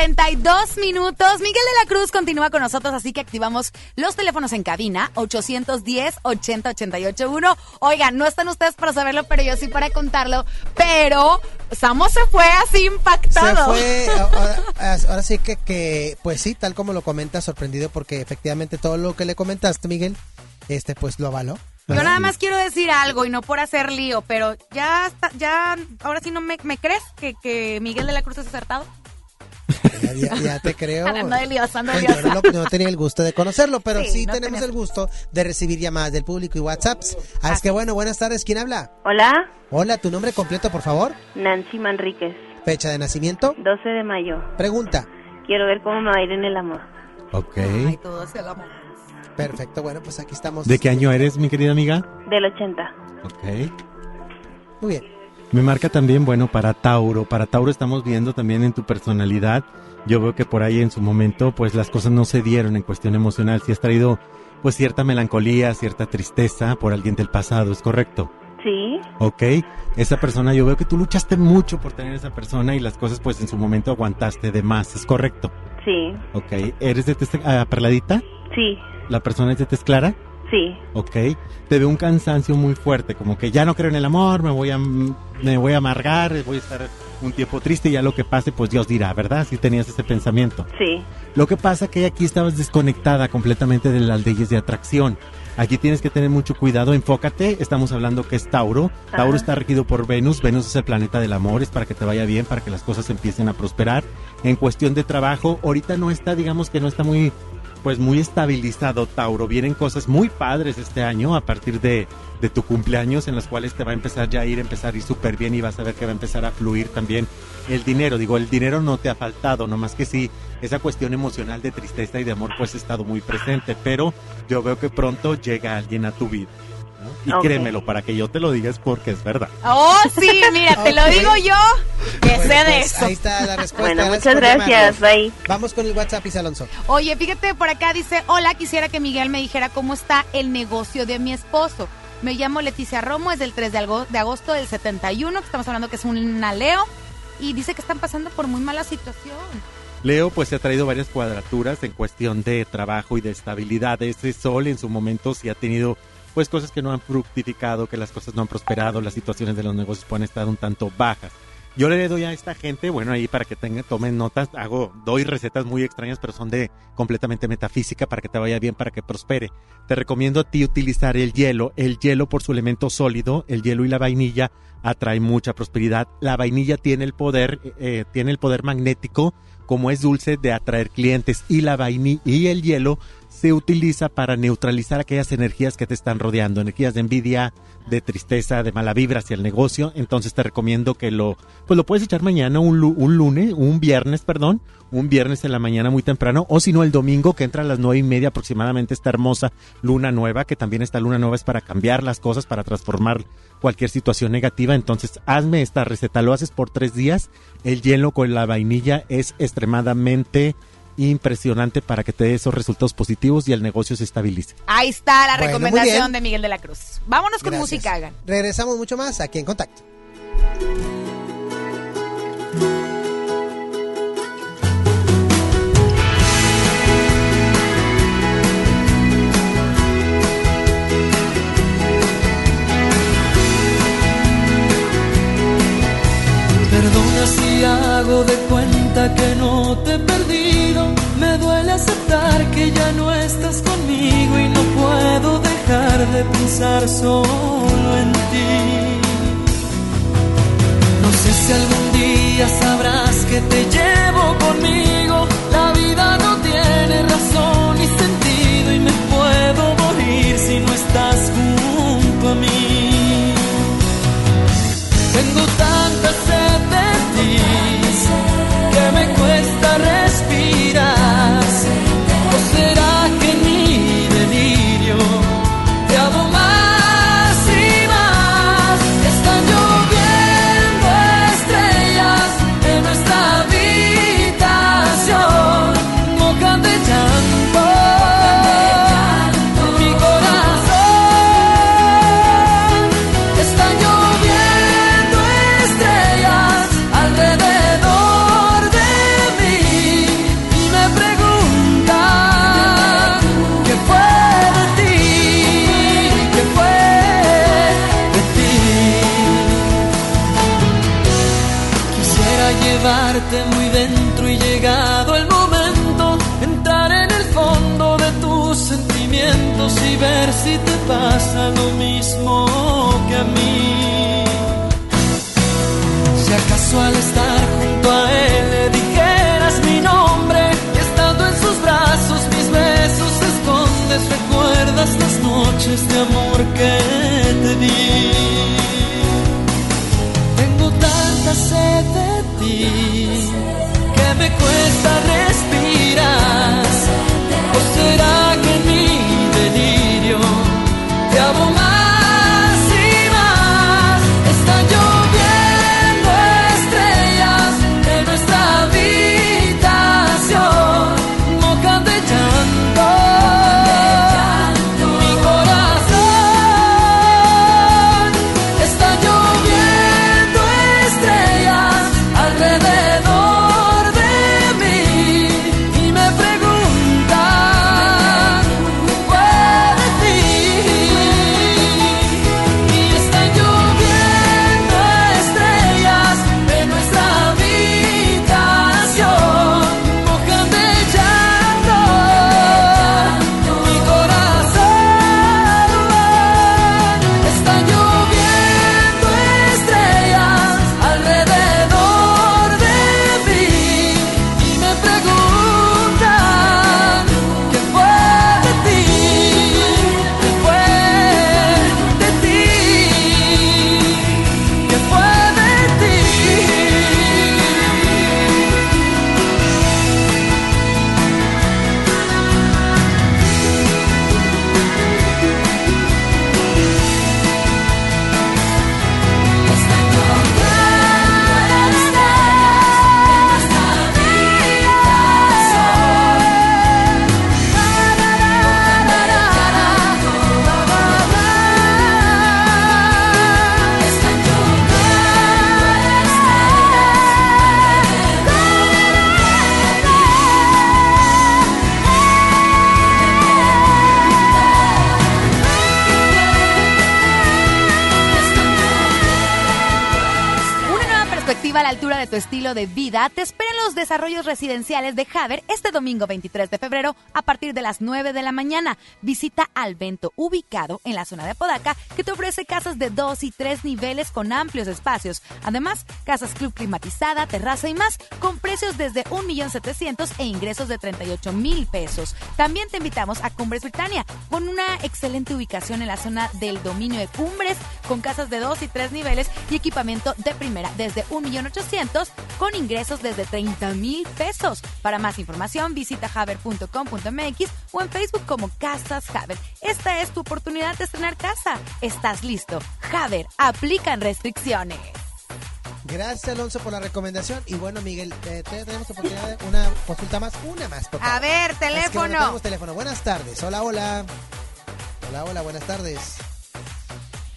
42 minutos. Miguel de la Cruz continúa con nosotros, así que activamos los teléfonos en cabina, 810-80-881. Oigan, no están ustedes para saberlo, pero yo sí para contarlo. Pero Samo se fue así Se impactado. fue, ahora, ahora sí que, que, pues sí, tal como lo comenta, sorprendido porque efectivamente todo lo que le comentaste, Miguel, este pues lo avaló. Yo nada más quiero decir algo y no por hacer lío, pero ya está, ya, ahora sí no me, ¿me crees que, que Miguel de la Cruz es acertado. Ya, ya- ya te creo. Ando de liosa, ando de Pues yo no, no tenía el gusto de conocerlo, pero sí, Sí, no tenemos tenías- el gusto de recibir llamadas del público y WhatsApps. Así es que bueno, buenas tardes. ¿Quién habla? Hola, Hola, tu nombre completo, por favor. Nancy Manríquez, Fecha de nacimiento. 12 de mayo. Pregunta. Quiero ver cómo me va a ir en el amor. Ok. Todo se lo amo. Perfecto, bueno, pues aquí estamos. ¿De qué año eres, mi querida amiga? Del 80. Ok. Muy bien. Me marca también, bueno, para Tauro. Para Tauro estamos viendo también en tu personalidad. Yo veo que por ahí en su momento, pues las cosas no se dieron en cuestión emocional. Si has traído, pues cierta melancolía, cierta tristeza por alguien del pasado, ¿es correcto? Sí, Ok. Esa persona, yo veo que tú luchaste mucho por tener esa persona y las cosas, pues en su momento aguantaste de más, ¿es correcto? sí, Ok. ¿Eres de tez ah, perladita? sí, ¿La persona es de tez clara? Sí. Ok. Te veo un cansancio muy fuerte, como que ya no creo en el amor, me voy a, me voy a amargar, voy a estar un tiempo triste y ya lo que pase, pues Dios dirá, ¿verdad? Si tenías ese pensamiento. Sí, Lo que pasa que aquí estabas desconectada completamente de las leyes de atracción. Aquí tienes que tener mucho cuidado, enfócate, estamos hablando que es Tauro. Tauro Ajá. está regido por Venus, Venus es el planeta del amor, es para que te vaya bien, para que las cosas empiecen a prosperar. En cuestión de trabajo, ahorita no está, digamos que no está muy, pues muy estabilizado Tauro. Vienen cosas muy padres este año a partir de, de tu cumpleaños en las cuales te va a empezar ya a ir, empezar a ir súper bien y vas a ver que va a empezar a fluir también el dinero. Digo, el dinero no te ha faltado, nomás que sí, esa cuestión emocional de tristeza y de amor pues ha estado muy presente, pero yo veo que pronto llega alguien a tu vida. Y créemelo, para que yo te lo digas porque es verdad. Oh, sí, mira, te lo digo yo, que sé de Pues eso. ahí está la respuesta. Bueno, muchas gracias, bye. Vamos con el WhatsApp, Isa Alonso. Oye, fíjate, por acá dice, hola, quisiera que Miguel me dijera cómo está el negocio de mi esposo. Me llamo Leticia Romo, es del 3 de, algo- de agosto del 71, que estamos hablando que es un Leo, y dice que están pasando por muy mala situación. Leo pues se ha traído varias cuadraturas en cuestión de trabajo y de estabilidad. Ese sol en su momento sí ha tenido pues cosas que no han fructificado, que las cosas no han prosperado, las situaciones de los negocios pueden estar un tanto bajas. Yo le doy a esta gente, bueno, ahí para que tengan, tomen notas, hago, doy recetas muy extrañas, pero son de completamente metafísica para que te vaya bien, para que prospere. Te recomiendo a ti utilizar el hielo. El hielo por su elemento sólido, el hielo y la vainilla atrae mucha prosperidad. La vainilla tiene el poder, eh, tiene el poder magnético, como es dulce, de atraer clientes y la vainilla y el hielo se utiliza para neutralizar aquellas energías que te están rodeando, energías de envidia, de tristeza, de mala vibra hacia el negocio. Entonces te recomiendo que lo, pues lo puedes echar mañana, un, un lunes, un viernes, perdón, un viernes en la mañana muy temprano, o si no el domingo que entra a las nueve y media aproximadamente esta hermosa luna nueva, que también esta luna nueva es para cambiar las cosas, para transformar cualquier situación negativa. Entonces hazme esta receta, lo haces por tres días. El hielo con la vainilla es extremadamente impresionante para que te dé esos resultados positivos y el negocio se estabilice. Ahí está la Bueno, recomendación de Miguel de la Cruz. Vámonos con Gracias. música, hagan. Regresamos mucho más aquí en Contacto. Perdona si hago de cuenta que no te he perdido. Me duele aceptar que ya no estás conmigo y no puedo dejar de pensar solo en ti. No sé si algún día sabrás que te llevo conmigo. Te espera en los desarrollos residenciales de Haber este domingo 23 de febrero de las 9 de la mañana. Visita Alvento, ubicado en la zona de Apodaca, que te ofrece casas de dos y tres niveles con amplios espacios. Además, casas club climatizada, terraza y más, con precios desde 1.700.000 e ingresos de 38 mil pesos. También te invitamos a Cumbres Britannia, con una excelente ubicación en la zona del dominio de Cumbres, con casas de dos y tres niveles y equipamiento de primera desde 1.800.000 con ingresos desde 30 mil pesos. Para más información visita haber.com.mx o en Facebook como Casas Haber. Esta es tu oportunidad de estrenar casa. ¿Estás listo? Haber, aplican restricciones. Gracias, Alonso, por la recomendación. Y bueno, Miguel, eh, te- tenemos oportunidad de una consulta más, una más. por favor. A ver, Es que, bueno, teléfono. tenemos teléfono. Buenas tardes. Hola, hola. Hola, hola, buenas tardes.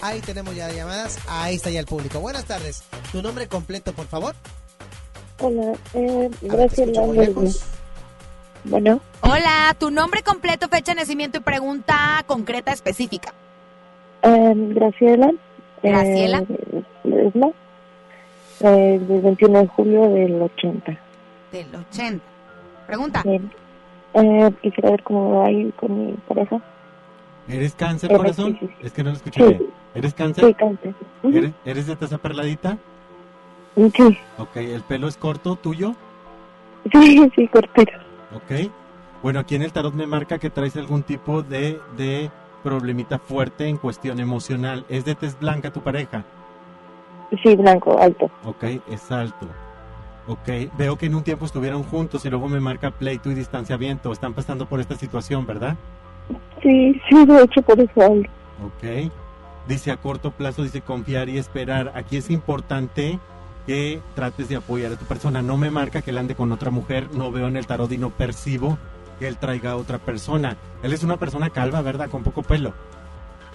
Ahí tenemos ya llamadas. Ahí está ya el público. Buenas tardes. Tu nombre completo, por favor. Hola, eh, te Graciela Bueno, Hola, tu nombre completo, fecha de nacimiento y pregunta concreta específica. eh, Graciela. eh, Graciela. Eh, del 21 de julio del 80. Del 80. Pregunta. Bien. Eh, quisiera ver cómo va ahí con mi pareja. ¿Eres cáncer, Eh, corazón? sí, sí, Es que no lo escuché Sí. bien. ¿Eres cáncer? Sí, cáncer. Ujú. ¿Eres, ¿Eres de taza perladita? Sí, Ok, ¿el pelo es corto tuyo? sí, sí, cortito. Ok. Bueno, aquí en el tarot me marca que traes algún tipo de, de problemita fuerte en cuestión emocional. ¿Es de tez blanca tu pareja? Sí, blanco, alto. Ok, es alto. Ok, veo que en un tiempo estuvieron juntos y luego me marca pleito y distanciamiento. Están pasando por esta situación, ¿verdad? Sí, sí, de hecho por eso. Ok. Dice a corto plazo, dice confiar y esperar. Aquí es importante que trates de apoyar a tu persona. No me marca que él ande con otra mujer, no veo en el tarot y no percibo que él traiga a otra persona. Él es una persona calva, ¿verdad? Con poco pelo.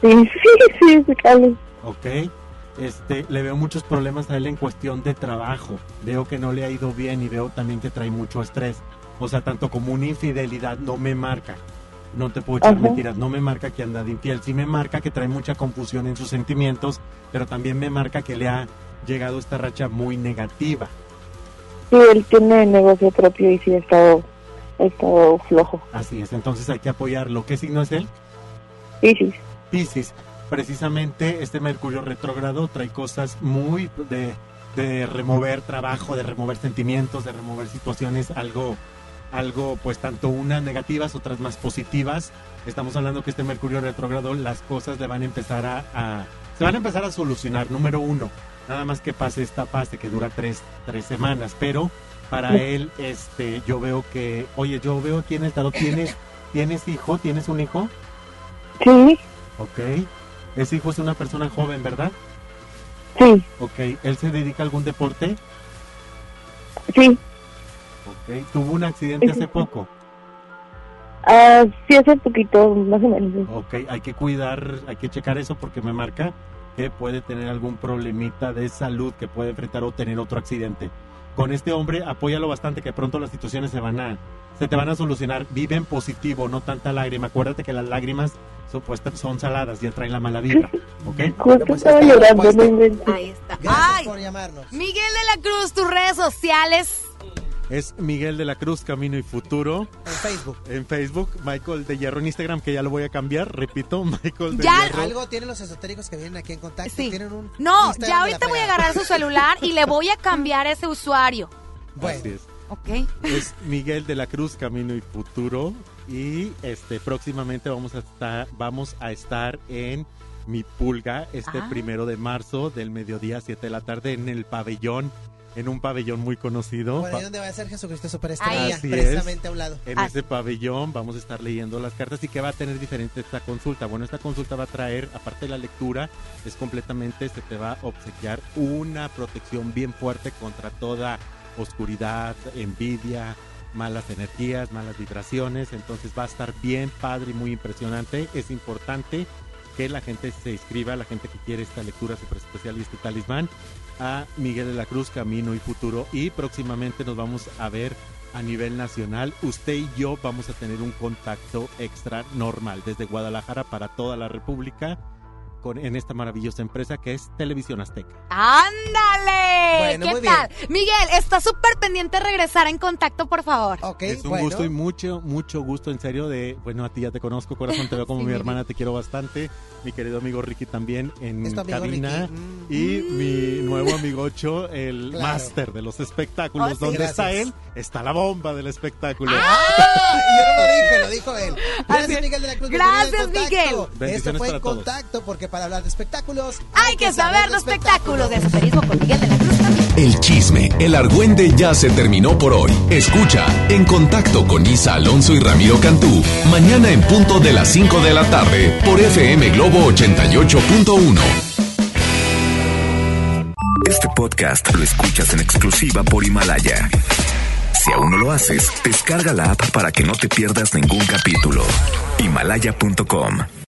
Sí, [laughs] sí, sí, Carlos. Ok. Este, le veo muchos problemas a él en cuestión de trabajo. Veo que no le ha ido bien y veo también que trae mucho estrés. O sea, tanto como una infidelidad no me marca. No te puedo echar Ajá. mentiras. No me marca que anda de infiel. Sí me marca que trae mucha confusión en sus sentimientos, pero también me marca que le ha llegado esta racha muy negativa. Sí, él tiene negocio propio y sí ha estado, ha estado flojo. Así es, entonces hay que apoyarlo. ¿Qué signo es él? Piscis. Piscis. Precisamente este Mercurio retrógrado trae cosas muy de, de remover trabajo, de remover sentimientos, de remover situaciones, algo, algo pues tanto unas negativas, otras más positivas. Estamos hablando que este Mercurio retrógrado, las cosas le van a empezar a, a- se van a empezar a solucionar. Número uno, nada más que pase esta fase que dura tres, tres semanas, pero para él, este, yo veo que, oye, yo veo aquí en el tarot, ¿tienes, ¿tienes hijo? ¿Tienes un hijo? Sí, Ok. Ese hijo es una persona joven, ¿verdad? sí, Ok. ¿Él se dedica a algún deporte? sí. Ok. ¿Tuvo un accidente hace poco? Ah, sí, hace poquito, más o menos. Ok, hay que cuidar, hay que checar eso porque me marca que puede tener algún problemita de salud que puede enfrentar o tener otro accidente. Con este hombre, apóyalo bastante que pronto las situaciones se van a, se te van a solucionar. Vive en positivo, no tanta lágrima. Acuérdate que las lágrimas son, pues, son saladas y atraen la mala vibra. ¿Ok? [laughs] Justo estaba llorando. Ahí está. Gracias Ay, por llamarnos. Miguel de la Cruz, tus redes sociales. Es Miguel de la Cruz, Camino y Futuro. En Facebook. En Facebook, Michael de Hierro en Instagram, que ya lo voy a cambiar, repito, [laughs] Michael de Ya. Hierro. Algo tienen los esotéricos que vienen aquí en contacto. Tienen un No, Instagram ya de ahorita voy a agarrar su celular y le voy a [laughs] cambiar ese usuario. Así es. ¿Ok? Es Miguel de la Cruz, Camino y Futuro. Y este próximamente vamos a estar, vamos a estar en mi pulga este Ah. primero de marzo del mediodía a 7 de la tarde en el pabellón, en un pabellón muy conocido. Por ahí Pa- donde va a ser Jesucristo Superestrella, Así precisamente es. a un lado. En ese pabellón vamos a estar leyendo las cartas y que va a tener diferente esta consulta. Bueno, esta consulta va a traer, aparte de la lectura, es completamente, se te va a obsequiar una protección bien fuerte contra toda oscuridad, envidia, malas energías, malas vibraciones. Entonces va a estar bien padre y muy impresionante. Es importante que la gente se inscriba, la gente que quiere esta lectura super especial y este talismán, a Miguel de la Cruz, Camino y Futuro. Y próximamente nos vamos a ver a nivel nacional. Usted y yo vamos a tener un contacto extra normal desde Guadalajara para toda la República con, en esta maravillosa empresa que es Televisión Azteca. ¡Ándale! Bueno, ¿Qué muy bien. tal? Miguel, está súper pendiente de regresar en contacto, por favor. es un gusto y mucho, mucho gusto, en serio, de, bueno, a ti ya te conozco, corazón, te veo como [laughs] Sí, mi hermana, te quiero bastante. Mi querido amigo Ricky también en cabina. Ricky. Mm. Y mi nuevo amigo Ocho, el Claro. máster de los espectáculos. Oh, sí, ¿Dónde está él? Está la bomba del espectáculo. ¡Ah! [laughs] Y yo no lo dije, lo dijo él. Gracias, Miguel de la Cruz. Gracias. Miguel. Esto fue para en todos. contacto, porque para hablar de espectáculos Hay que saber de espectáculos de esoterismo con Miguel de la Cruz también. El chisme, el argüende ya se terminó por hoy. Escucha En Contacto con Isa Alonso y Ramiro Cantú, mañana en punto de las 5 de la tarde por FM Globo 88.1. Este podcast lo escuchas en exclusiva por Himalaya. Si aún no lo haces, descarga la app para que no te pierdas ningún capítulo. Himalaya.com